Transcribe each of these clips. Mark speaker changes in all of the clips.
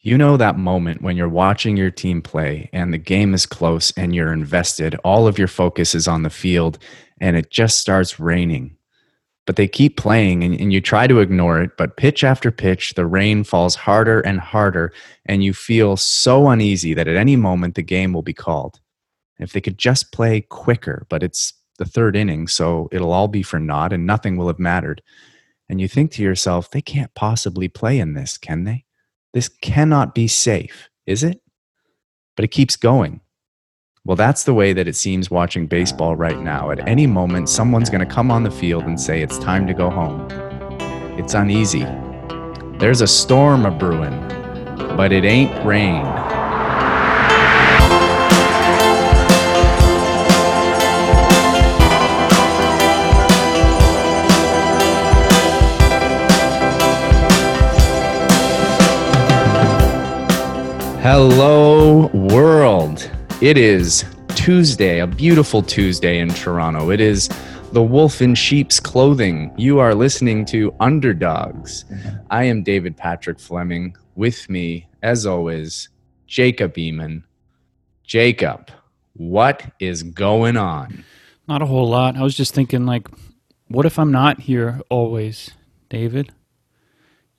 Speaker 1: You know that moment when you're watching your team play and the game is close and you're invested. All of your focus is on the field and it just starts raining. But they keep playing and, and, you try to ignore it. But pitch after pitch, the rain falls harder and harder, and you feel so uneasy that at any moment the game will be called. If they could just play quicker, but it's the third inning, so it'll all be for naught and nothing will have mattered. And you think to yourself, they can't possibly play in this, can they? This cannot be safe, is it? But it keeps going. Well, that's the way that it seems watching baseball right now. At any moment, someone's going to come on the field and say it's time to go home. It's uneasy. There's a storm a brewing, but it ain't rain. Hello, world. It is Tuesday, a beautiful Tuesday in Toronto. It is the wolf in sheep's clothing. You are listening to Underdogs. I am David Patrick Fleming. With me, as always, Jacob Eamon. Jacob, what is going on?
Speaker 2: Not a whole lot. I was just thinking, like, what if I'm not here always, David?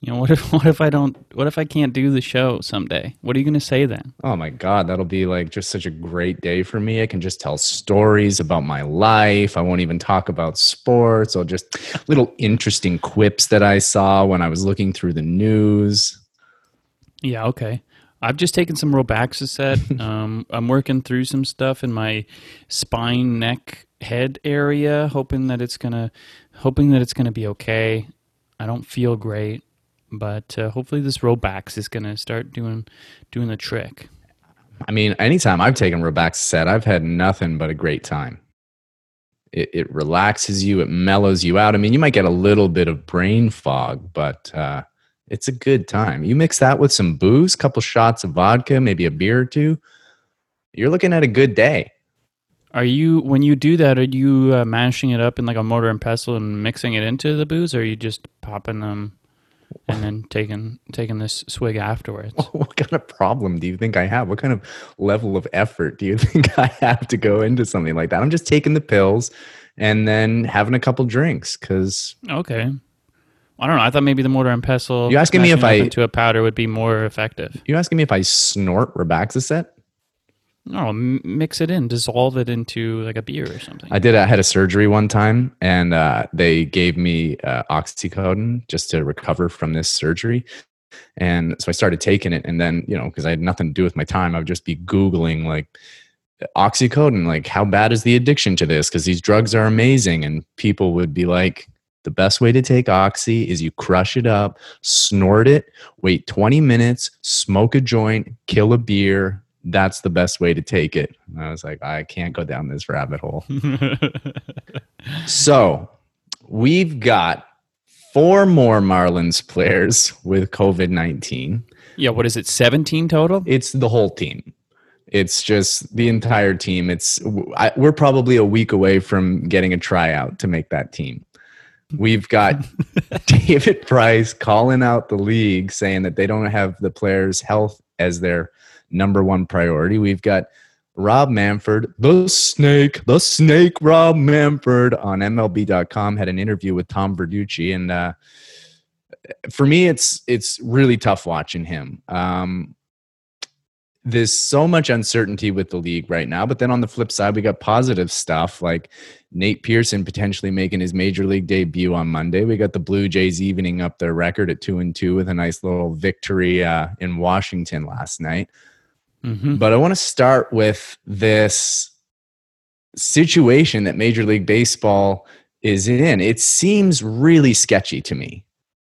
Speaker 2: You know, what if what if I don't what if I can't do the show someday? What are you going to say then?
Speaker 1: Oh my god, that'll be like just such a great day for me. I can just tell stories about my life. I won't even talk about sports or just little interesting quips that I saw when I was looking through the news.
Speaker 2: Yeah, okay. I've just taken some Robaxacet. um, I'm working through some stuff in my spine, neck, head area, hoping that it's gonna, hoping that it's gonna be okay. I don't feel great but uh, hopefully this Robax is going to start doing doing the trick.
Speaker 1: I mean, anytime I've taken Robaxacet, I've had nothing but a great time. It, it, relaxes you, it mellows you out. I mean, you might get a little bit of brain fog, but uh, it's a good time. You mix that with some booze, couple shots of vodka, maybe a beer or two. You're looking at a good day.
Speaker 2: Are you when you do that? Are you uh, mashing it up in like a mortar and pestle and mixing it into the booze, or are you just popping them and then taking taking this swig afterwards.
Speaker 1: What kind of problem do you think I have? What kind of level of effort do you think I have to go into something like that? I'm just taking the pills and then having a couple drinks because.
Speaker 2: Okay. I don't know. I thought maybe the mortar and pestle.
Speaker 1: You asking me if I
Speaker 2: into a powder would be more effective.
Speaker 1: You asking me if I snort Robaxacet?
Speaker 2: No, mix it in, dissolve it into like a beer or something.
Speaker 1: I did. I had a surgery one time, and uh, they gave me uh, oxycodone just to recover from this surgery. And so I started taking it, and then you know, because I had nothing to do with my time, I would just be googling like oxycodone, like how bad is the addiction to this? Because these drugs are amazing, and people would be like, the best way to take oxy is you crush it up, snort it, wait 20 minutes, smoke a joint, kill a beer, that's the best way to take it. And I was like, I can't go down this rabbit hole. so we've got four more Marlins players with COVID 19.
Speaker 2: Yeah, what is it, 17 total?
Speaker 1: It's the whole team. It's just the entire team. It's I, we're probably a week away from getting a tryout to make that team. We've got David Price calling out the league saying that they don't have the players' health as their number one priority. We've got Rob Manfred, the snake, the snake, Rob Manfred on MLB.com had an interview with Tom Verducci, and uh, for me, it's it's really tough watching him. Um, there's so much uncertainty with the league right now, but then on the flip side, we got positive stuff like Nate Pearson potentially making his major league debut on Monday. We got the Blue Jays evening up their record at two and two with a nice little victory uh, in Washington last night. Mm-hmm. But I want to start with this situation that Major League Baseball is in. It seems really sketchy to me.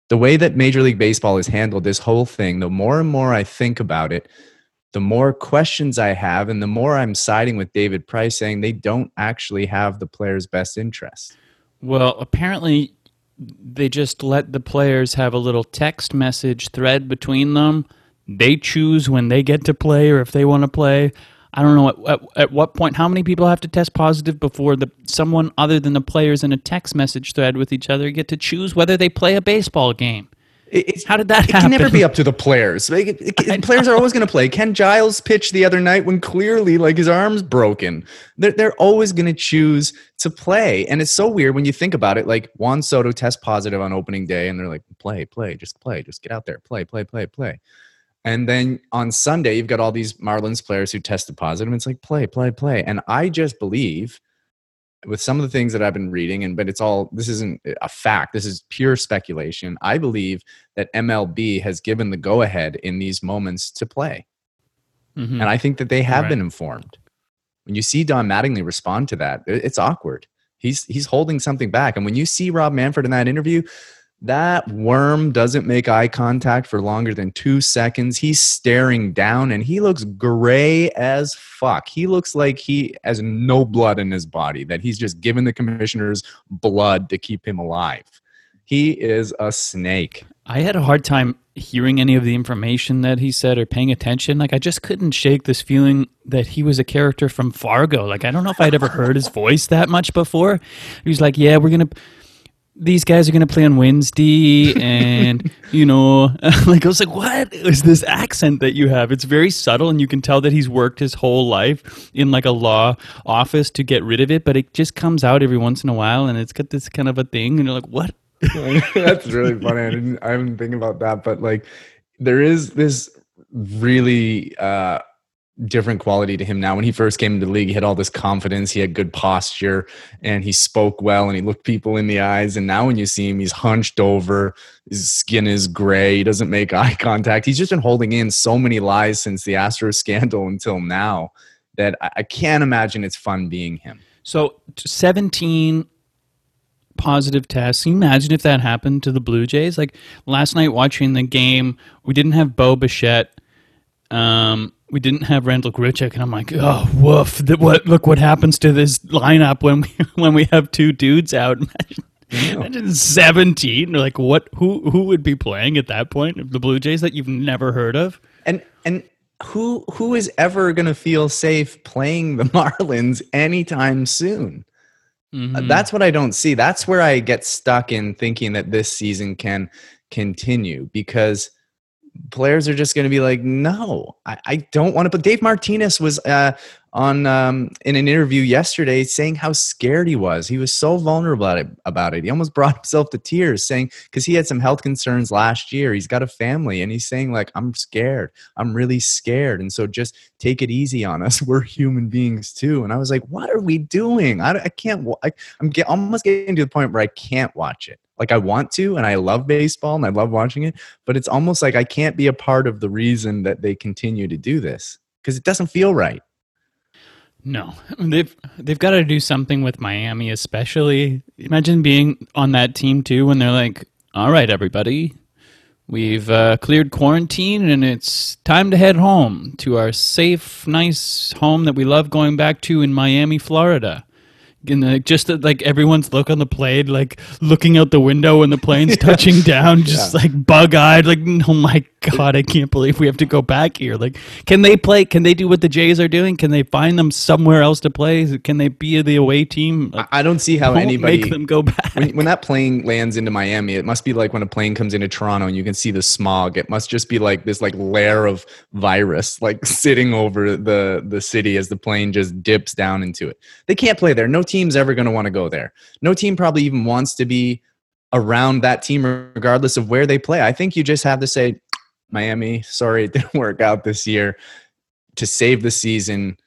Speaker 1: The way that Major League Baseball has handled this whole thing, the more and more I think about it, the more questions I have, and the more I'm siding with David Price saying they don't actually have the players' best interest.
Speaker 2: Well, apparently, they just let the players have a little text message thread between them they choose when they get to play or if they want to play. I don't know at, at, at, what point, how many people have to test positive before the someone other than the players in a text message thread with each other get to choose whether they play a baseball game.
Speaker 1: It's,
Speaker 2: How did that
Speaker 1: it
Speaker 2: happen?
Speaker 1: can never be up to the players. Like, it- it- players are always going to play. Ken Giles pitched the other night when clearly like his arm's broken. They're, they're always going to choose to play. And it's so weird when you think about it. Like Juan Soto test positive on opening day and they're like, play, play, just play, just get out there, play, play, play, play. And then on Sunday, you've got all these Marlins players who tested positive. And it's like, play, play, play. And I just believe with some of the things that I've been reading, and but it's all this isn't a fact. This is pure speculation. I believe that MLB has given the go ahead in these moments to play,
Speaker 2: Mhm.
Speaker 1: and I think that they have
Speaker 2: Right.
Speaker 1: been informed. When you see Don Mattingly respond to that, it's awkward. He's he's holding something back, and when you see Rob Manfred in that interview. That worm doesn't make eye contact for longer than two seconds. He's staring down and he looks gray as fuck. He looks like he has no blood in his body, that he's just given the commissioners blood to keep him alive. He is a snake.
Speaker 2: I had a hard time hearing any of the information that he said or paying attention. Like I just couldn't shake this feeling that he was a character from Fargo. Like I don't know if I'd ever heard his voice that much before. He was like, "Yeah, we're gonna." These guys are gonna play on Wednesday, and you know, like I was like, "What is this accent that you have?" It's very subtle, and you can tell that he's worked his whole life in like a law office to get rid of it. But it just comes out every once in a while, and it's got this kind of a thing, and you're like, "What?"
Speaker 1: That's really funny. I didn't I didn't think about that, but like there is this really uh different quality to him now. When he first came into the league, he had all this confidence, he had good posture, and he spoke well and he looked people in the eyes. And now when you see him, he's hunched over, his skin is gray, he doesn't make eye contact. He's just been holding in so many lies since the Astros scandal until now that I, can't imagine it's fun being him.
Speaker 2: So 17 positive tests. You imagine if that happened to the Blue Jays? Like last night watching the game, we didn't have Bo Bichette. Um, we didn't have Randall Grichuk, and I'm like, oh, woof! The, what? Look what happens to this lineup when we when we have two dudes out. Imagine, imagine 17. Like, what? Who who would be playing at that point? The Blue Jays that you've never heard of.
Speaker 1: And and who who is ever going to feel safe playing the Marlins anytime soon? Uh, That's what I don't see. That's where I get stuck in thinking that this season can continue because players are just going to be like, no, I, I don't want to. But Dave Martinez was uh, on um, in an interview yesterday saying how scared he was. He was so vulnerable about it. About it. He almost brought himself to tears, saying because he had some health concerns last year. He's got a family, and he's saying like, I'm scared. I'm really scared, and so just take it easy on us. We're human beings too. And I was like, what are we doing? I, I can't. I, I'm get, almost getting to the point where I can't watch it. Like I want to, and I love baseball and I love watching it, but it's almost like I can't be a part of the reason that they continue to do this because it doesn't feel right.
Speaker 2: No, they've they've got to do something with Miami, especially. Imagine being on that team too when they're like, "All right, everybody, we've uh, cleared quarantine and it's time to head home to our safe, nice home that we love going back to in Miami, Florida." And the, just like everyone's look on the plane, like looking out the window when the plane's touching down, just like bug eyed, like, oh my God, I can't believe we have to go back here. Like, can they play? Can they do what the Jays are doing? Can they find them somewhere else to play? Can they be the away team? Like,
Speaker 1: I don't see how anybody
Speaker 2: make them go back.
Speaker 1: when, when that plane lands into Miami, it must be like when a plane comes into Toronto and you can see the smog. It must just be like this like layer of virus like sitting over the the city as the plane just dips down into it. They can't play there. No team's ever going to want to go there. No team probably even wants to be around that team regardless of where they play. I think you just have to say Miami, sorry it didn't work out this year. To save the season,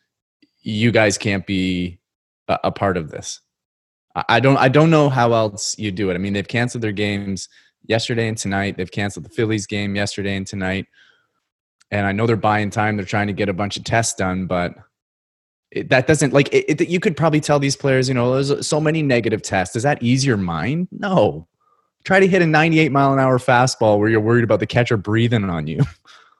Speaker 1: you guys can't be a, a part of this. I I don't I don't know how else you do it. I mean, they've canceled their games yesterday and tonight. They've canceled the Phillies game yesterday and tonight. And I know they're buying time. They're trying to get a bunch of tests done, but it, that doesn't like it, it, you could probably tell these players, you know, there's so many negative tests. Does that ease your mind? No. Try to hit a 98 mile an hour fastball where you're worried about the catcher breathing on you.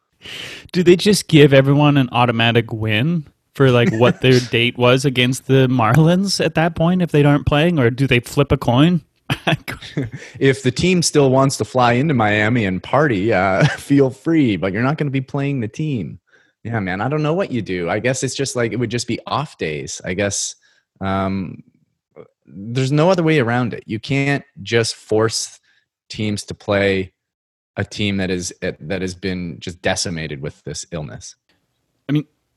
Speaker 2: Do they just give everyone an automatic win for like what their date was against the Marlins at that point if they aren't playing, or do they flip a coin?
Speaker 1: if the team still wants to fly into Miami and party, uh, feel free, but you're not going to be playing the team. Yeah, man, I don't know what you do. I guess it's just like it would just be off days. I guess um, there's no other way around it. You can't just force teams to play a team that is that has been just decimated with this illness.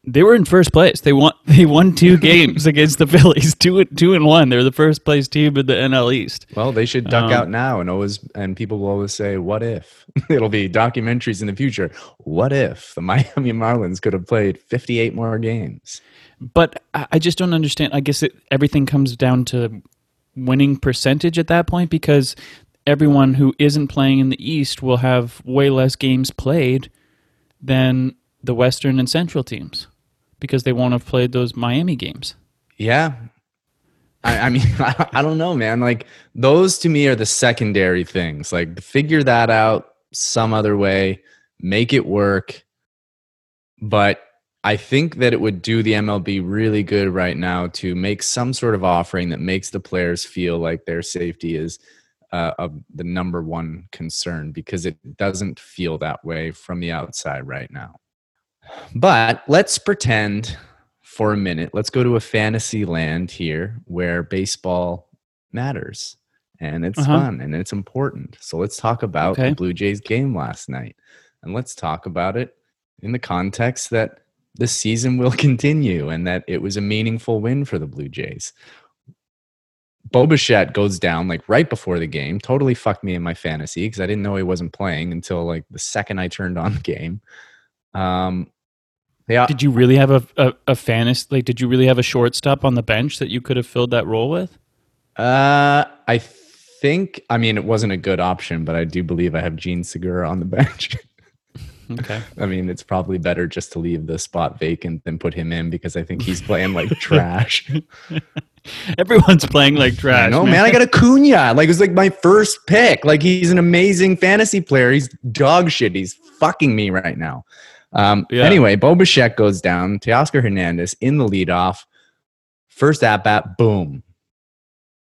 Speaker 2: They were in first place. They won. They won two games against the Phillies, two two and one. They're the first place team in the NL East.
Speaker 1: Well, they should duck um, out now, and always and people will always say, "What if?" It'll be documentaries in the future. What if the Miami Marlins could have played fifty eight more games?
Speaker 2: But I just don't understand. I guess it, everything comes down to winning percentage at that point because everyone who isn't playing in the East will have way less games played than the Western and Central teams because they won't have played those Miami games.
Speaker 1: Yeah. I, I mean, I, I don't know, man. Like, those to me are the secondary things. Like, figure that out some other way, make it work. But I think that it would do the MLB really good right now to make some sort of offering that makes the players feel like their safety is uh, of the number one concern because it doesn't feel that way from the outside right now. But let's pretend for a minute, let's go to a fantasy land here where baseball matters and it's uh-huh. fun and it's important. So let's talk about okay. the Blue Jays game last night. And let's talk about it in the context that the season will continue and that it was a meaningful win for the Blue Jays. Bo goes down like right before the game, totally fucked me in my fantasy because I didn't know he wasn't playing until like the second I turned on the game. Um,
Speaker 2: yeah. Did you really have a, a, a fantasy? Like, did you really have a shortstop on the bench that you could have filled that role with?
Speaker 1: Uh, I think. I mean, it wasn't a good option, but I do believe I have Jean Segura on the bench.
Speaker 2: Okay.
Speaker 1: I mean, it's probably better just to leave the spot vacant than put him in because I think he's playing like trash.
Speaker 2: Everyone's playing like trash.
Speaker 1: No, man. man. I got a Acuna. Like it was like my first pick. Like he's an amazing fantasy player. He's dog shit. He's fucking me right now. Um, yeah. Anyway, Bo Bichette goes down. Teoscar Hernandez in the leadoff. First at bat, boom,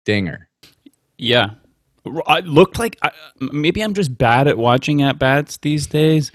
Speaker 1: dinger.
Speaker 2: Yeah, it looked like I, maybe I'm just bad at watching at bats these days.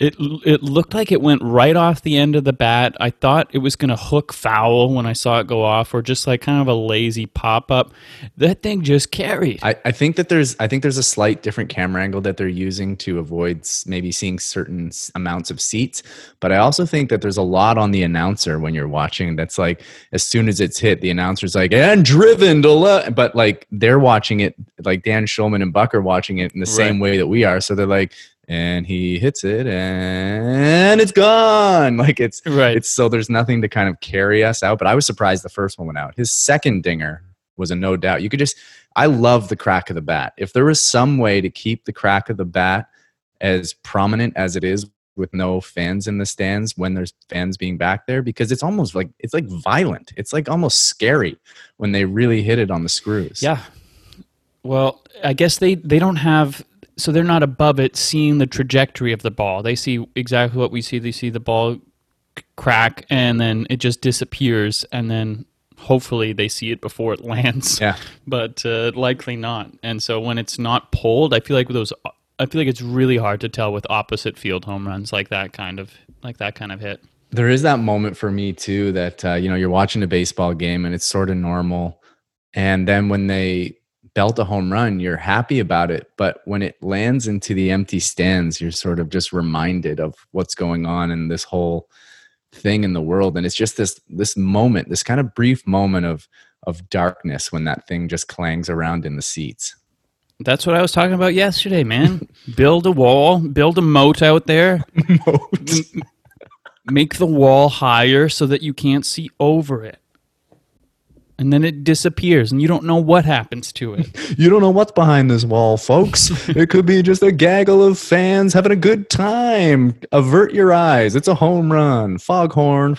Speaker 2: It it looked like it went right off the end of the bat. I thought it was going to hook foul when I saw it go off, or just like kind of a lazy pop up. That thing just carried.
Speaker 1: I, I think that there's I think there's a slight different camera angle that they're using to avoid maybe seeing certain amounts of seats. But I also think that there's a lot on the announcer when you're watching. That's like as soon as it's hit, the announcer's like and driven to left, but like they're watching it like Dan Shulman and Buck are watching it in the right. same way that we are. So they're like and he hits it and it's gone. Like it's
Speaker 2: right.
Speaker 1: it's so there's nothing to kind of carry us out but i was surprised the first one went out. His second dinger was a no doubt. You could just i love the crack of the bat. If there was some way to keep the crack of the bat as prominent as it is with no fans in the stands when there's fans being back there because it's almost like it's like violent. It's like almost scary when they really hit it on the screws.
Speaker 2: Yeah. Well i guess they they don't have so they're not above it seeing the trajectory of the ball. They see exactly what we see. They see the ball crack and then it just disappears and then hopefully they see it before it lands.
Speaker 1: Yeah.
Speaker 2: But uh, likely not. And so when it's not pulled, I feel like those I feel like it's really hard to tell with opposite field home runs like that kind of like that kind of hit.
Speaker 1: There is that moment for me too that uh, you know you're watching a baseball game and it's sort of normal, and then when they belt a home run, you're happy about it. But when it lands into the empty stands, you're sort of just reminded of what's going on in this whole thing in the world. And it's just this this moment, this kind of brief moment of of darkness when that thing just clangs around in the seats.
Speaker 2: That's what I was talking about yesterday, man. build a wall, build a moat out there. moat. Make the wall higher so that you can't see over it and then it disappears and you don't know what happens to it.
Speaker 1: you don't know what's behind this wall, folks. it could be just a gaggle of fans having a good time. Avert your eyes. It's a home run. Foghorn.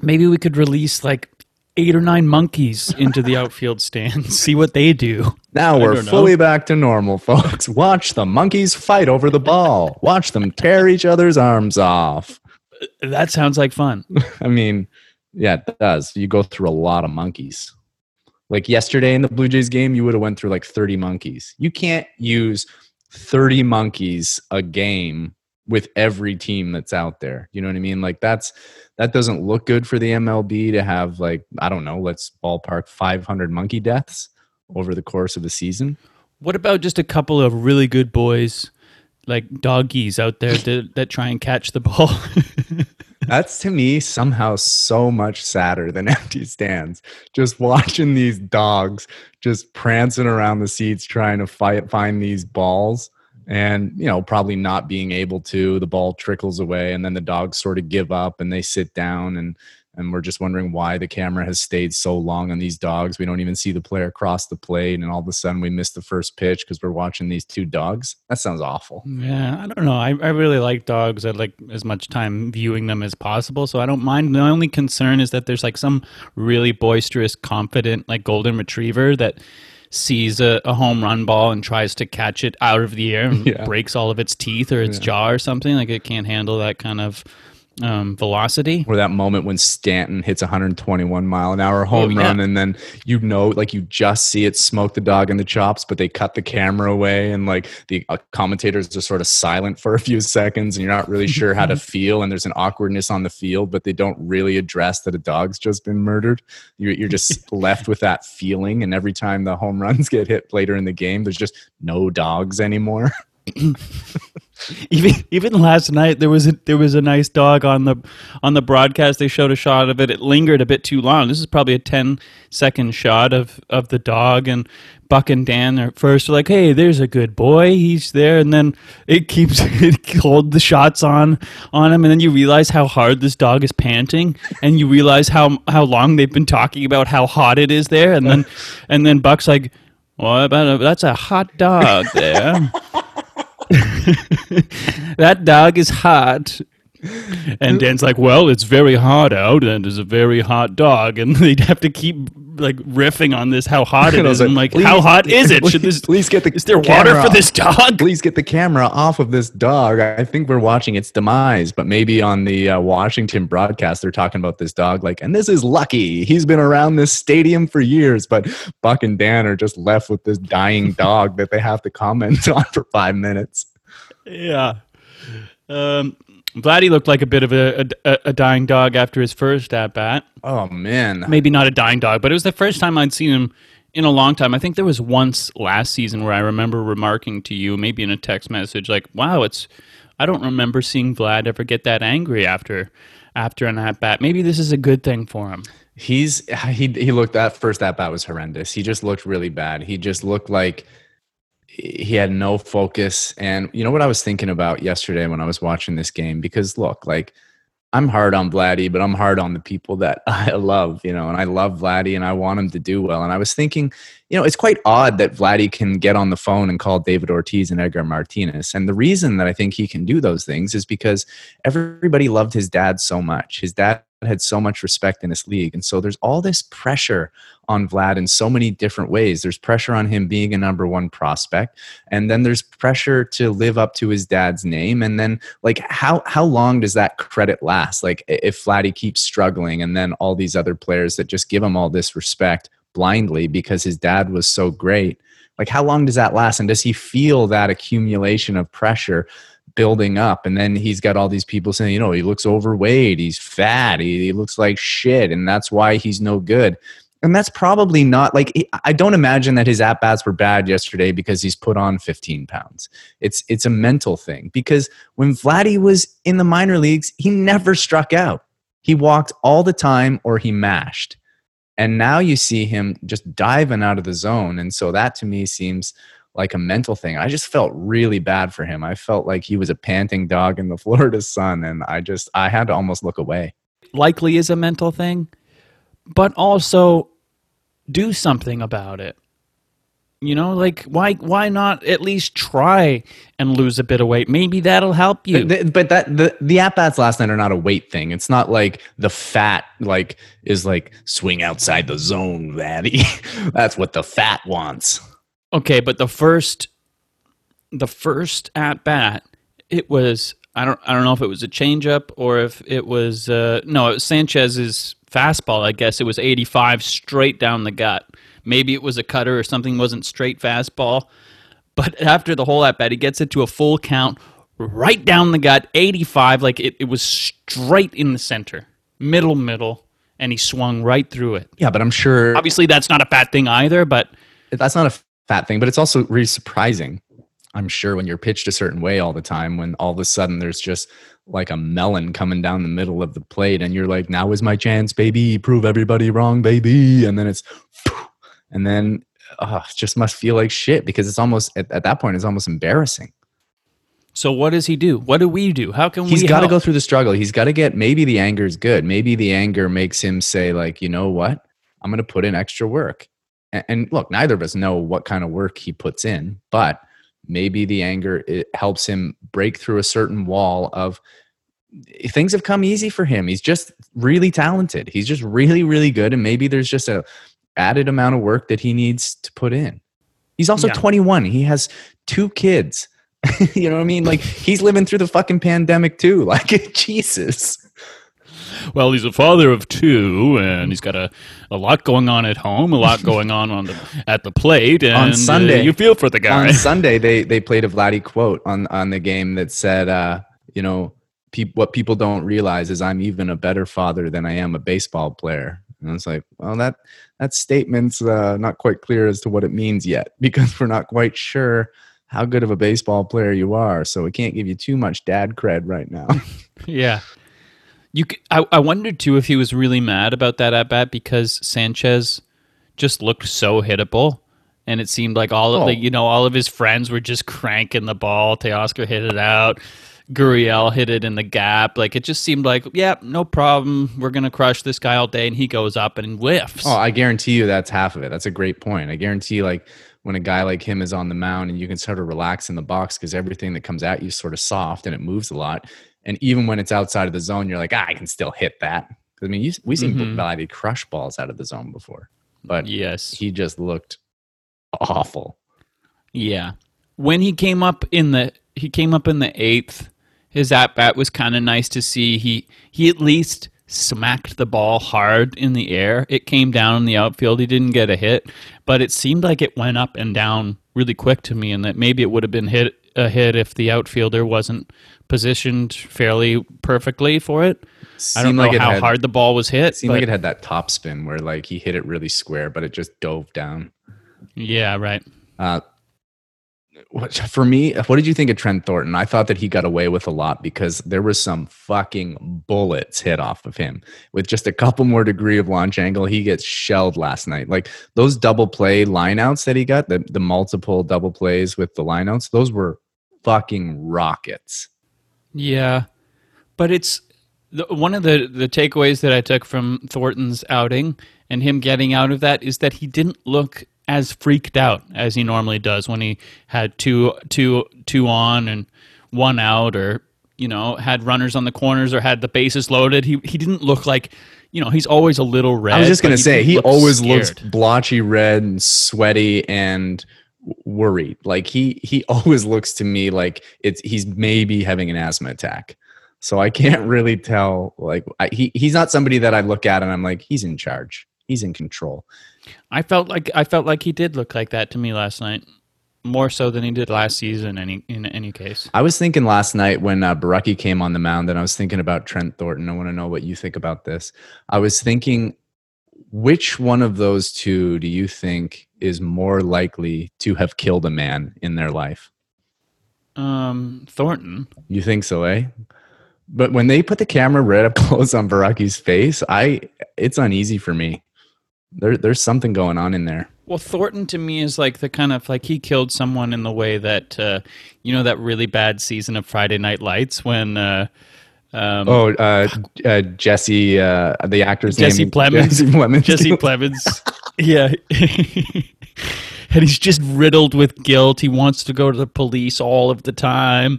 Speaker 2: Maybe we could release like eight or nine monkeys into the outfield stands. See what they do.
Speaker 1: Now we're fully back to normal, folks. Watch the monkeys fight over the ball. Watch them tear each other's arms off.
Speaker 2: That sounds like fun.
Speaker 1: I mean, yeah, it does. You go through a lot of monkeys. Like yesterday in the Blue Jays game, you would have went through like 30 monkeys. You can't use 30 monkeys a game with every team that's out there. You know what I mean? Like that's that doesn't look good for the MLB to have like I don't know, let's ballpark 500 monkey deaths over the course of the season.
Speaker 2: What about just a couple of really good boys, like doggies out there that try and catch the ball?
Speaker 1: That's to me somehow so much sadder than empty stands. Just watching these dogs just prancing around the seats trying to fight find these balls and you know probably not being able to the ball trickles away and then the dogs sort of give up and they sit down and and we're just wondering why the camera has stayed so long on these dogs. We don't even see the player cross the plate, and all of a sudden we miss the first pitch because we're watching these two dogs. That sounds awful.
Speaker 2: Yeah, I don't know. I, I really like dogs. I like as much time viewing them as possible, so I don't mind. The only concern is that there's like some really boisterous, confident, like golden retriever that sees a, a, home run ball and tries to catch it out of the air and yeah. breaks all of its teeth or its yeah. jaw or something. Like it can't handle that kind of um, velocity.
Speaker 1: Or that moment when Stanton hits 121 mile an hour home oh, yeah. run, and then you know, like you just see it smoke the dog in the chops, but they cut the camera away, and like the uh, commentators are sort of silent for a few seconds, and you're not really sure how to feel, and there's an awkwardness on the field, but they don't really address that a dog's just been murdered. You're, you're just left with that feeling, and every time the home runs get hit later in the game, there's just no dogs anymore.
Speaker 2: even even last night there was a there was a nice dog on the on the broadcast. They showed a shot of it. It lingered a bit too long. This is probably a 10 second shot of of the dog and buck and dan are first like hey there's a good boy. He's there. And then it keeps it hold the shots on on him. And then you realize how hard this dog is panting. And you realize how how long they've been talking about how hot it is there. And then and then buck's like well, about a, uh, that's a hot dog there. that dog is hot. And Dan's like, well, it's very hot out, and it's a very hot dog, and they'd have to keep like riffing on this how hot it is. Like, I'm like, please, how hot is it? Should this
Speaker 1: please get the
Speaker 2: is there water for this dog?
Speaker 1: Please get the camera off of this dog. I think we're watching its demise, but maybe on the uh, Washington broadcast they're talking about this dog like, and this is lucky. He's been around this stadium for years, but Buck and Dan are just left with this dying dog that they have to comment on for five minutes.
Speaker 2: Yeah. Um, Vladdy looked like a bit of a, a, a dying dog after his first at bat.
Speaker 1: Oh man,
Speaker 2: maybe not a dying dog, but it was the first time I'd seen him in a long time. I think there was once last season where I remember remarking to you, maybe in a text message, like, "Wow, it's." I don't remember seeing Vlad ever get that angry after after an at bat. Maybe this is a good thing for him.
Speaker 1: He's he he looked that first at bat was horrendous. He just looked really bad. He just looked like he had no focus. And you know what I was thinking about yesterday when I was watching this game? Because look, like I'm hard on Vladdy, but I'm hard on the people that I love, you know, and I love Vladdy and I want him to do well. And I was thinking, you know, it's quite odd that Vladdy can get on the phone and call David Ortiz and Edgar Martinez. And the reason that I think he can do those things is because everybody loved his dad so much. His dad had so much respect in this league. And so there's all this pressure on Vlad in so many different ways. There's pressure on him being a number one prospect. And then there's pressure to live up to his dad's name. And then like how how long does that credit last? Like if Vladdy keeps struggling and then all these other players that just give him all this respect blindly because his dad was so great. Like how long does that last? And does he feel that accumulation of pressure? Building up and then he's got all these people saying you know he looks overweight he's fat he, he looks like shit and that's why he's no good. And that's probably not like i don't imagine that his at bats were bad yesterday because he's put on 15 pounds. It's it's a mental thing because when vladdy was in the minor leagues he never struck out. He walked all the time or he mashed. And now you see him just diving out of the zone and so that to me seems like a mental thing. I just felt really bad for him. I felt like he was a panting dog in the Florida sun, and I just I had to almost look away.
Speaker 2: Likely is a mental thing, but also do something about it. You know, like why why not at least try and lose a bit of weight? Maybe that'll help you.
Speaker 1: But, but that the the at bats last night are not a weight thing. It's not like the fat like is like swing outside the zone, Vladdy. That's what the fat wants.
Speaker 2: Okay, but the first the first at bat, it was I don't I don't know if it was a changeup or if it was uh, no, it was Sanchez's fastball. I guess it was 85 straight down the gut. Maybe it was a cutter or something wasn't straight fastball. But after the whole at bat, he gets it to a full count right down the gut, 85 like it, it was straight in the center. Middle middle and he swung right through it.
Speaker 1: Yeah, but I'm sure
Speaker 2: Obviously that's not a bad thing either, but
Speaker 1: that's not a fat thing, but it's also really surprising. I'm sure when you're pitched a certain way all the time, when all of a sudden there's just like a melon coming down the middle of the plate, and you're like, now is my chance, baby. Prove everybody wrong, baby. And then it's, and then uh, it just must feel like shit because it's almost at, at that point, it's almost embarrassing.
Speaker 2: So what does he do? What do we do? How can we?
Speaker 1: He's got to go through the struggle. He's got to get maybe the anger is good. Maybe the anger makes him say, like, you know what? I'm going to put in extra work. And, look, neither of us know what kind of work he puts in, but maybe the anger it helps him break through a certain wall of eh, things have come easy for him. He's just really talented. He's just really, really good. And maybe there's just a added amount of work that he needs to put in. He's also
Speaker 2: Yeah.
Speaker 1: 21. He has two kids. you know what I mean? Like he's living through the fucking pandemic too. Like Jesus.
Speaker 2: Well, he's a father of two, and he's got a, a lot going on at home, a lot going on on the at the plate. And
Speaker 1: On
Speaker 2: uh,
Speaker 1: Sunday-
Speaker 2: you feel for the guy.
Speaker 1: On Sunday, they they played a Vladdy quote on on the game that said, uh, you know, peop what people don't realize is I'm even a better father than I am a baseball player. And it's like, well, that that statement's uh, not quite clear as to what it means yet because we're not quite sure how good of a baseball player you are. So we can't give you too much dad cred right now.
Speaker 2: Yeah. You, I, I wondered too if he was really mad about that at bat because Sanchez just looked so hittable, and it seemed like all of
Speaker 1: Oh.
Speaker 2: the you know all of his friends were just cranking the ball. Teoscar hit it out, Gurriel hit it in the gap. Like it just seemed like, yeah, no problem. We're gonna crush this guy all day, and he goes up and whiffs.
Speaker 1: Oh, I guarantee you that's half of it. That's a great point. I guarantee like when a guy like him is on the mound and you can sort of relax in the box because everything that comes at you is sort of soft and it moves a lot. And even when it's outside of the zone, you're like, ah, I can still hit that. I mean, we've seen
Speaker 2: Mhm.
Speaker 1: Vladdy crush balls out of the zone before, but
Speaker 2: yes,
Speaker 1: he just looked awful.
Speaker 2: Yeah. When he came up in the he came up in the eighth, his at bat was kind of nice to see. He he at least smacked the ball hard in the air. It came down in the outfield. He didn't get a hit, but it seemed like it went up and down really quick to me, and that maybe it would have been hit a hit if the outfielder wasn't positioned fairly perfectly for it. I don't know
Speaker 1: like
Speaker 2: how
Speaker 1: had-
Speaker 2: hard the ball was hit.
Speaker 1: It seemed
Speaker 2: but-
Speaker 1: like it had that top spin where like he hit it really square, but it just dove down.
Speaker 2: yeah, right.
Speaker 1: Uh, what, for me, what did you think of Trent Thornton? I thought that he got away with a lot because there was some fucking bullets hit off of him. With just a couple more degree of launch angle, he gets shelled last night. Like those double play lineouts that he got, the, the multiple double plays with the lineouts, those were fucking rockets.
Speaker 2: Yeah, but it's the, one of the the takeaways that I took from Thornton's outing and him getting out of that is that he didn't look as freaked out as he normally does when he had two two two on and one out or you know had runners on the corners or had the bases loaded. He he didn't look like you know he's always a little red
Speaker 1: I was just gonna say
Speaker 2: didn't
Speaker 1: he always looks blotchy red and sweaty and worried. Like he he always looks to me like it's he's maybe having an asthma attack. So I can't really tell. Like I, he he's not somebody that I look at and I'm like he's in charge. He's in control.
Speaker 2: I felt like I felt like he did look like that to me last night more so than he did last season any in any case
Speaker 1: I was thinking last night when uh, Borucki came on the mound, and I was thinking about Trent Thornton. I want to know what you think about this. I was thinking, which one of those two do you think is more likely to have killed a man in their life?
Speaker 2: um Thornton
Speaker 1: You think so, eh? But when they put the camera right up close on Borucki's face, I it's uneasy for me. There, there's something going on in there.
Speaker 2: Well, Thornton to me is like the kind of like he killed someone in the way that uh, you know that really bad season of Friday Night Lights when uh, um,
Speaker 1: Oh, uh, uh, Jesse, uh, the actor's
Speaker 2: Jesse
Speaker 1: name,
Speaker 2: Plemons.
Speaker 1: Jesse Plemons.
Speaker 2: Jesse Plemons, yeah, and he's just riddled with guilt. He wants to go to the police all of the time,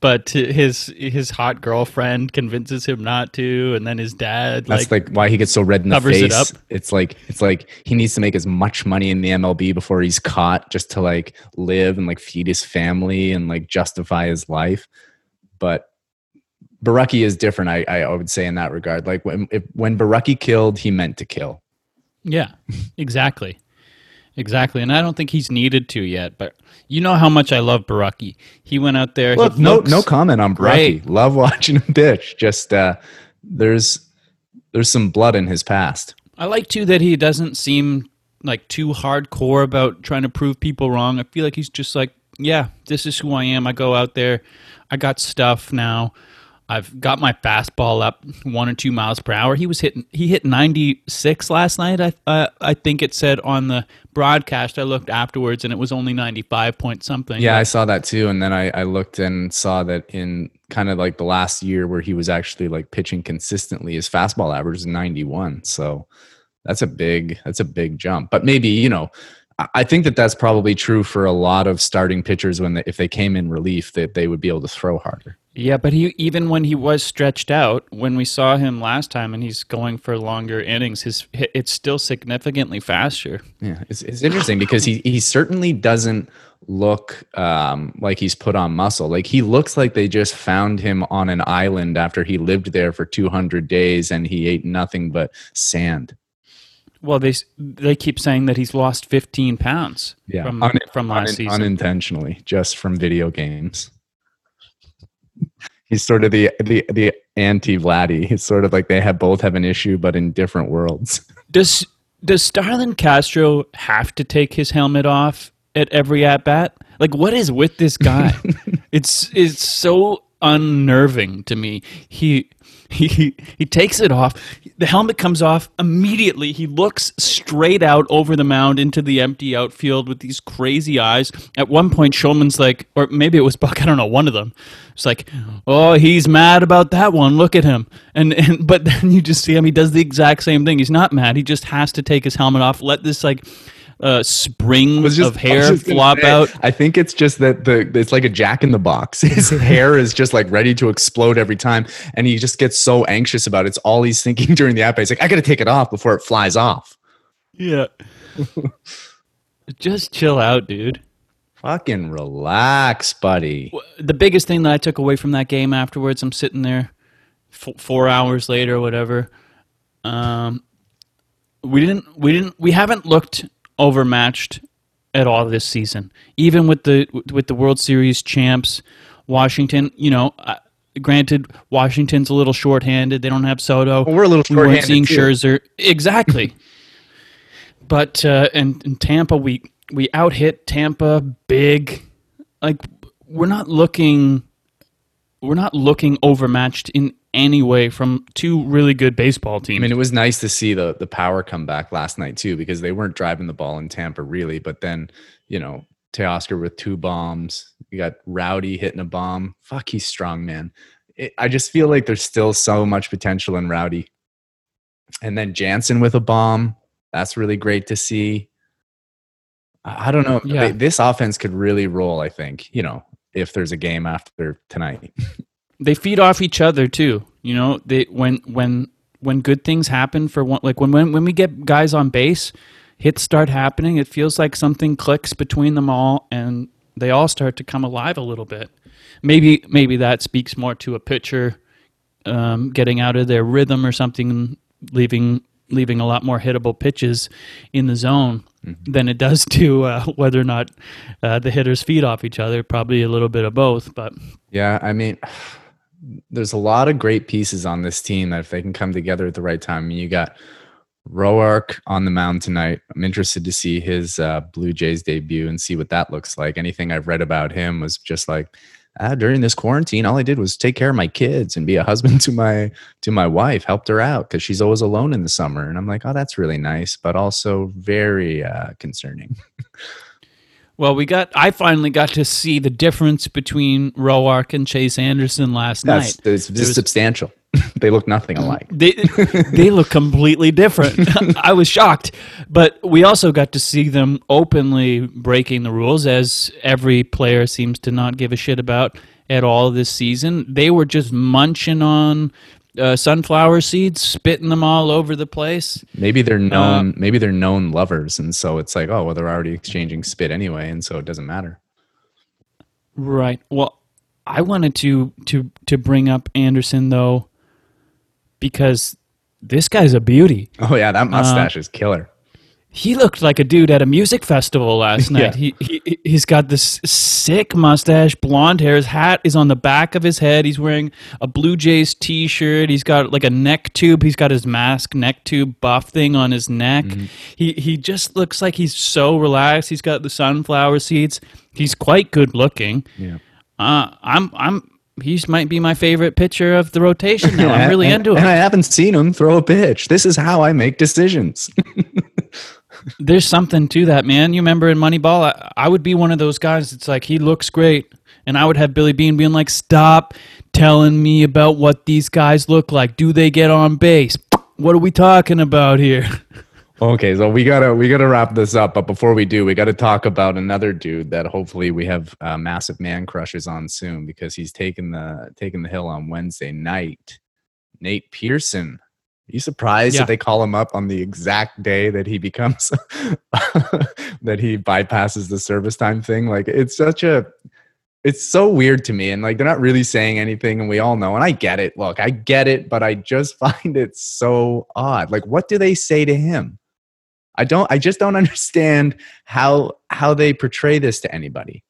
Speaker 2: but his his hot girlfriend convinces him not to, and then his dad
Speaker 1: That's
Speaker 2: like
Speaker 1: like, why he gets so red in the face.
Speaker 2: it up.
Speaker 1: It's like it's like he needs to make as much money in the MLB before he's caught, just to like live and like feed his family and like justify his life. But Borucki is different. I I would say in that regard. Like when if, when Borucki killed, he meant to kill.
Speaker 2: Yeah, exactly. Exactly. And I don't think he's needed to yet, but you know how much I love Borucki. He went out there.
Speaker 1: Look, no
Speaker 2: looks-
Speaker 1: no comment on Borucki.
Speaker 2: great.
Speaker 1: Love watching him pitch. Just uh, there's there's some blood in his past.
Speaker 2: I like too that he doesn't seem like too hardcore about trying to prove people wrong. I feel like he's just like, yeah, this is who I am. I go out there, I got stuff now. I've got my fastball up one or two miles per hour. He was hitting. He hit 96 last night. I uh, I think it said on the broadcast. I looked afterwards, and it was only 95 point something.
Speaker 1: Yeah, I saw that too. And then I, I looked and saw that in kind of like the last year where he was actually like pitching consistently, his fastball average is 91. So that's a big that's a big jump. But maybe you know I think that that's probably true for a lot of starting pitchers when they, if they came in relief that they would be able to throw harder.
Speaker 2: Yeah, but he even when he was stretched out, when we saw him last time and he's going for longer innings, his it's still significantly faster.
Speaker 1: Yeah, it's, it's interesting because he he certainly doesn't look um, like he's put on muscle. Like he looks like they just found him on an island after he lived there for 200 days and he ate nothing but sand.
Speaker 2: Well, they they keep saying that he's lost 15 pounds yeah. from, Un- from last un- season.
Speaker 1: Unintentionally, just from video games. He's sort of the the the anti Vladdy. He's sort of like they have both have an issue, but in different worlds.
Speaker 2: Does does Starlin Castro have to take his helmet off at every at bat? Like, what is with this guy? it's it's so unnerving to me. He he he takes it off. The helmet comes off immediately. He looks straight out over the mound into the empty outfield with these crazy eyes. At one point, Shulman's like, or maybe it was Buck. I don't know. One of them. It's like, oh, he's mad about that one. Look at him. And and but then you just see him. He does the exact same thing. He's not mad. He just has to take his helmet off. Let this like uh, springs just, of hair flop say, out.
Speaker 1: I think it's just that the it's like a jack in the box. His hair is just like ready to explode every time, and he just gets so anxious about it. It's all he's thinking during the app. He's like, I got to take it off before it flies off.
Speaker 2: Yeah. just chill out, dude.
Speaker 1: Fucking relax, buddy.
Speaker 2: The biggest thing that I took away from that game afterwards, I'm sitting there f- four hours later, or whatever. Um, we didn't, we didn't, we haven't looked overmatched at all this season. Even with the with the World Series champs, Washington. You know, uh, granted, Washington's a little shorthanded. They don't have Soto.
Speaker 1: Well, we're a little shorthanded. We weren't seeing too.
Speaker 2: Scherzer exactly. but uh, and in Tampa, we we out hit Tampa big. Like we're not looking. We're not looking overmatched in any way from two really good baseball teams.
Speaker 1: I mean, it was nice to see the the power come back last night too because they weren't driving the ball in Tampa really, but then you know Teoscar with two bombs. You got Rowdy hitting a bomb. Fuck, he's strong, man. It, I just feel like there's still so much potential in Rowdy. And then Jansen with a bomb. That's really great to see. I don't know. Yeah. This offense could really roll, I think, you know, if there's a game after tonight.
Speaker 2: they feed off each other too. You know, they when when when good things happen for one, like when when when we get guys on base, hits start happening. It feels like something clicks between them all, and they all start to come alive a little bit. Maybe maybe that speaks more to a pitcher um, getting out of their rhythm or something, leaving leaving a lot more hittable pitches in the zone mm-hmm. than it does to uh, whether or not uh, the hitters feed off each other. Probably a little bit of both, but
Speaker 1: yeah, I mean there's a lot of great pieces on this team that if they can come together at the right time, I mean, you got Roark on the mound tonight. I'm interested to see his uh, Blue Jays debut and see what that looks like. Anything I've read about him was just like, during this quarantine, all I did was take care of my kids and be a husband to my to my wife. Helped her out because she's always alone in the summer, and I'm like, oh, that's really nice, but also very uh, concerning.
Speaker 2: Well, we got. I finally got to see the difference between Roark and Chase Anderson last That's,
Speaker 1: night. It's just substantial. they look nothing alike.
Speaker 2: They they look completely different. I was shocked, but we also got to see them openly breaking the rules, as every player seems to not give a shit about at all this season. They were just munching on uh, sunflower seeds, spitting them all over the place.
Speaker 1: Maybe they're uh, known. Uh, maybe they're known lovers, and so it's like, oh, well, they're already exchanging spit anyway, and so it doesn't matter.
Speaker 2: Right. Well, I wanted to to to bring up Anderson though, because this guy's a beauty.
Speaker 1: Oh yeah, that mustache uh, is killer.
Speaker 2: He looked like a dude at a music festival last night.
Speaker 1: Yeah.
Speaker 2: He, he he's got this sick mustache, blonde hair. His hat is on the back of his head. He's wearing a Blue Jays t-shirt. He's got like a neck tube. He's got his mask neck tube buff thing on his neck.
Speaker 1: Mm-hmm.
Speaker 2: He he just looks like he's so relaxed. He's got the sunflower seeds. He's quite good looking.
Speaker 1: Yeah.
Speaker 2: Uh, I'm I'm he might be my favorite pitcher of the rotation now. I'm really
Speaker 1: and,
Speaker 2: into
Speaker 1: And. I haven't seen him throw a pitch. This is how I make decisions.
Speaker 2: There's something to that, man. You remember in Moneyball, I, I would be one of those guys. It's like he looks great, and I would have Billy Beane being like, "Stop telling me about what these guys look like. Do they get on base? What are we talking about here?"
Speaker 1: Okay, so we gotta we gotta wrap this up, but before we do, we gotta talk about another dude that hopefully we have uh, massive man crushes on soon because he's taking the taking the hill on Wednesday night. Nate Pearson. Are you surprised
Speaker 2: Yeah.
Speaker 1: that they call him up on the exact day that he becomes that he bypasses the service time thing? Like it's such a it's so weird to me and like they're not really saying anything and we all know and I get it. Look, I get it, but I just find it so odd. Like what do they say to him? I don't I just don't understand how how they portray this to anybody.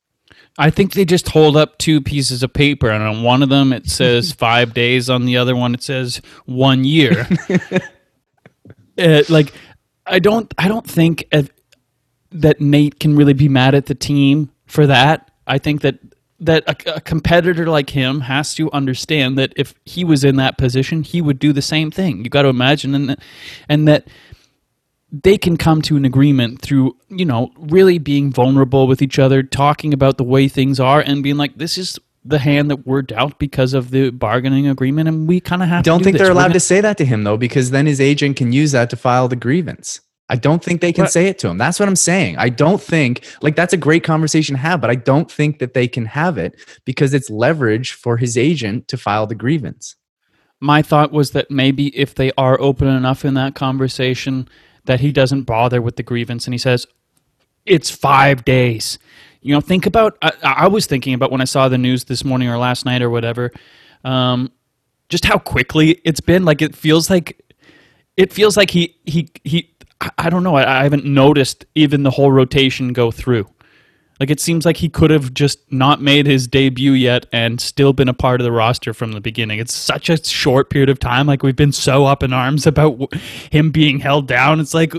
Speaker 2: I think they just hold up two pieces of paper, and on one of them it says five days, on the other one it says one year. Uh, like, I don't, I don't think uh, that Nate can really be mad at the team for that. I think that that a, a competitor like him has to understand that if he was in that position, he would do the same thing. You got to imagine, and that, and that they can come to an agreement through you know really being vulnerable with each other talking about the way things are and being like this is the hand that we're dealt because of the bargaining agreement and we kind of have
Speaker 1: don't
Speaker 2: to do
Speaker 1: think
Speaker 2: this.
Speaker 1: they're allowed
Speaker 2: gonna-
Speaker 1: to say that to him though because then his agent can use that to file the grievance. I don't think they can
Speaker 2: But-
Speaker 1: say it to him. That's what I'm saying. I don't think like that's a great conversation to have, but I don't think that they can have it because it's leverage for his agent to file the grievance.
Speaker 2: my thought was that maybe if they are open enough in that conversation that he doesn't bother with the grievance. And he says it's five days. You know think about i, I was thinking about when i saw the news this morning or last night or whatever um, just how quickly it's been. Like it feels like it feels like he he he I- don't know. I, I haven't noticed even the whole rotation go through like it seems like he could have just not made his debut yet and still been a part of the roster from the beginning. It's such a short period of time. Like we've been so up in arms about w- him being held down. It's like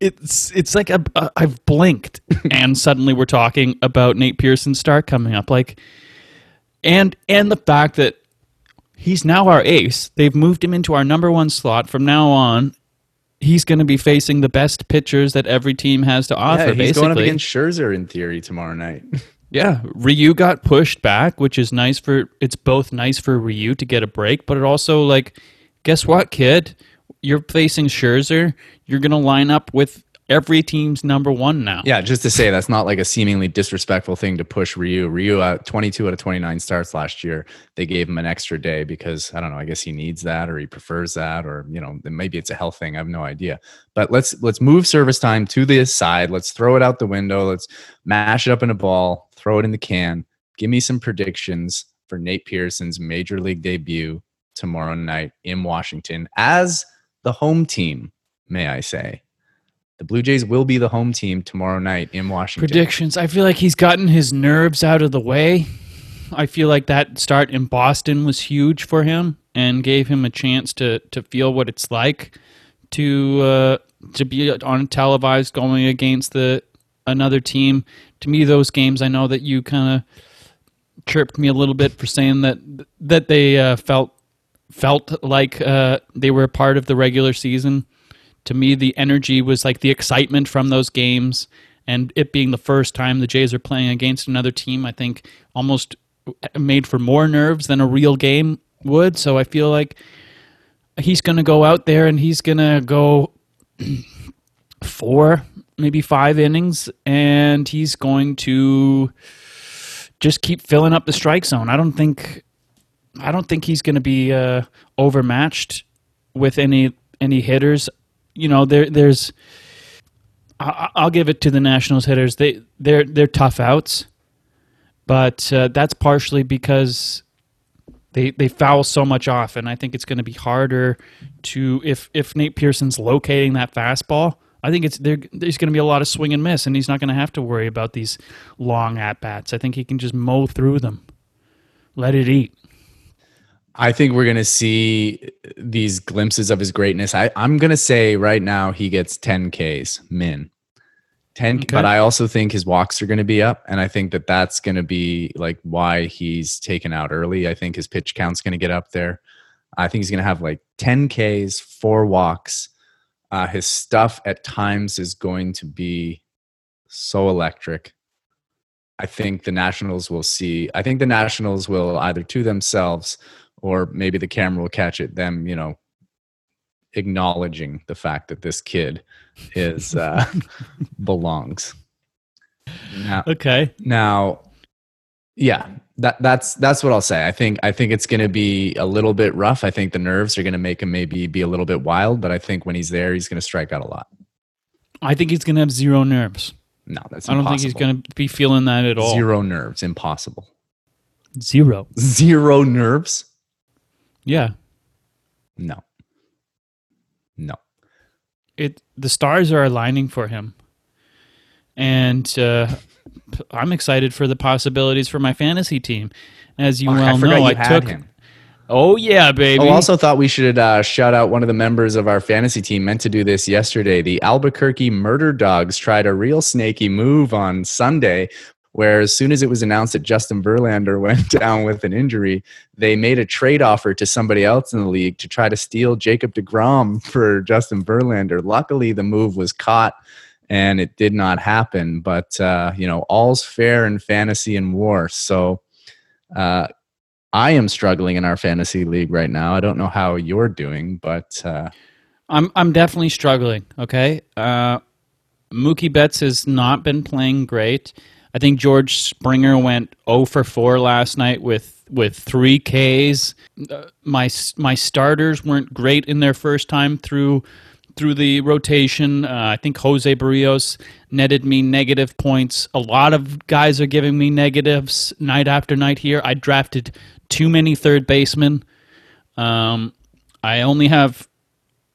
Speaker 2: it's it's like a, a, I've blinked and suddenly we're talking about Nate Pearson's start coming up. Like and and the fact that he's now our ace. They've moved him into our number one slot from now on. He's going to be facing the best pitchers that every team has to offer.
Speaker 1: yeah, he's
Speaker 2: basically.
Speaker 1: going up against Scherzer in theory tomorrow night.
Speaker 2: Yeah, Ryu got pushed back, which is nice for it's both nice for Ryu to get a break, but it also like guess what, kid? You're facing Scherzer. You're gonna line up with every team's number one now.
Speaker 1: Yeah, just to say that's not like a seemingly disrespectful thing to push Ryu. Ryu, uh, 22 out of 29 starts last year. They gave him an extra day because I don't know. I guess he needs that, or he prefers that, or you know, maybe it's a health thing. I have no idea. But let's let's move service time to the side. Let's throw it out the window. Let's mash it up in a ball, throw it in the can. Give me some predictions for Nate Pearson's major league debut tomorrow night in Washington as the home team. May I say? The Blue Jays will be the home team tomorrow night in Washington.
Speaker 2: Predictions. I feel like he's gotten his nerves out of the way. I feel like that start in Boston was huge for him and gave him a chance to to feel what it's like to uh, to be on televised going against the another team. To me, those games, I know that you kind of chirped me a little bit for saying that that they uh, felt felt like uh, they were a part of the regular season. To me, the energy was like the excitement from those games, and it being the first time the Jays are playing against another team. I think almost made for more nerves than a real game would. So I feel like he's going to go out there and he's going to go four, maybe five innings, and he's going to just keep filling up the strike zone. I don't think, I don't think he's going to be uh, overmatched with any any hitters. You know, there there's. I, I'll give it to the Nationals hitters. They they're they're tough outs, but uh, that's partially because they they foul so much off, and I think it's going to be harder to if if Nate Pearson's locating that fastball. I think it's there. There's going to be a lot of swing and miss, and he's not going to have to worry about these long at bats. I think he can just mow through them, let it eat.
Speaker 1: I think we're going to see these glimpses of his greatness. I, I'm going to say right now he gets 10 Ks min. 10 okay. but I also think his walks are going to be up and I think that that's going to be like why he's taken out early. I think his pitch count's going to get up there. I think he's going to have like 10 Ks, four walks. Uh, his stuff at times is going to be so electric. I think the Nationals will see. I think the Nationals will either to themselves or maybe the camera will catch it them you know acknowledging the fact that this kid is uh belongs.
Speaker 2: Now, okay.
Speaker 1: now yeah that that's that's what i'll say. I think i think it's going to be a little bit rough. I think the nerves are going to make him maybe be a little bit wild but i think when he's there he's going to strike out a lot.
Speaker 2: I think he's going to have zero nerves.
Speaker 1: No that's
Speaker 2: i don't think he's going to be feeling that at all.
Speaker 1: Zero nerves impossible.
Speaker 2: Zero.
Speaker 1: Zero nerves
Speaker 2: yeah.
Speaker 1: No. No.
Speaker 2: It the stars are aligning for him. And uh, I'm excited for the possibilities for my fantasy team. As you oh, well I know, I took him. Oh yeah, baby.
Speaker 1: Oh, also thought we should uh, shout out one of the members of our fantasy team. Meant to do this yesterday. The Albuquerque Murder Dogs tried a real snaky move on Sunday where as soon as it was announced that Justin Verlander went down with an injury, they made a trade offer to somebody else in the league to try to steal Jacob DeGrom for Justin Verlander. Luckily, the move was caught and it did not happen. But, uh, you know, all's fair in fantasy and war. So uh, I am struggling in our fantasy league right now. I don't know how you're doing, but. Uh,
Speaker 2: I'm, I'm definitely struggling, okay? Uh, Mookie Betts has not been playing great. I think George Springer went 0 for 4 last night with with three Ks. Uh, my my starters weren't great in their first time through through the rotation. Uh, I think Jose Berrios netted me negative points. A lot of guys are giving me negatives night after night here. I drafted too many third basemen. Um, I only have.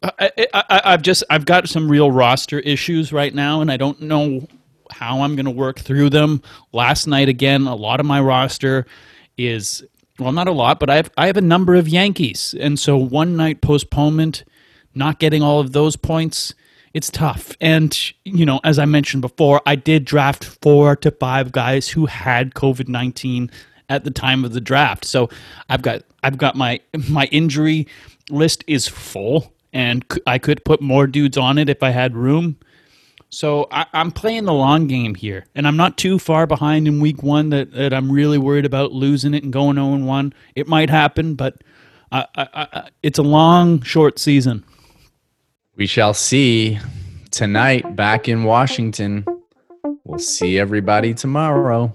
Speaker 2: I, I, I've just I've got some real roster issues right now, and I don't know how I'm going to work through them. Last night, again, a lot of my roster is well, not a lot, but I have I have a number of Yankees, and so one night postponement, not getting all of those points, it's tough. And you know, as I mentioned before, I did draft four to five guys who had COVID nineteen at the time of the draft, so I've got I've got my my injury list is full, and I could put more dudes on it if I had room. So I, am playing the long game here, and I'm not too far behind in week one that, that I'm really worried about losing it and going 0 1. It might happen, but I, I, it's a long, short season.
Speaker 1: We shall see tonight back in Washington. We'll see everybody tomorrow.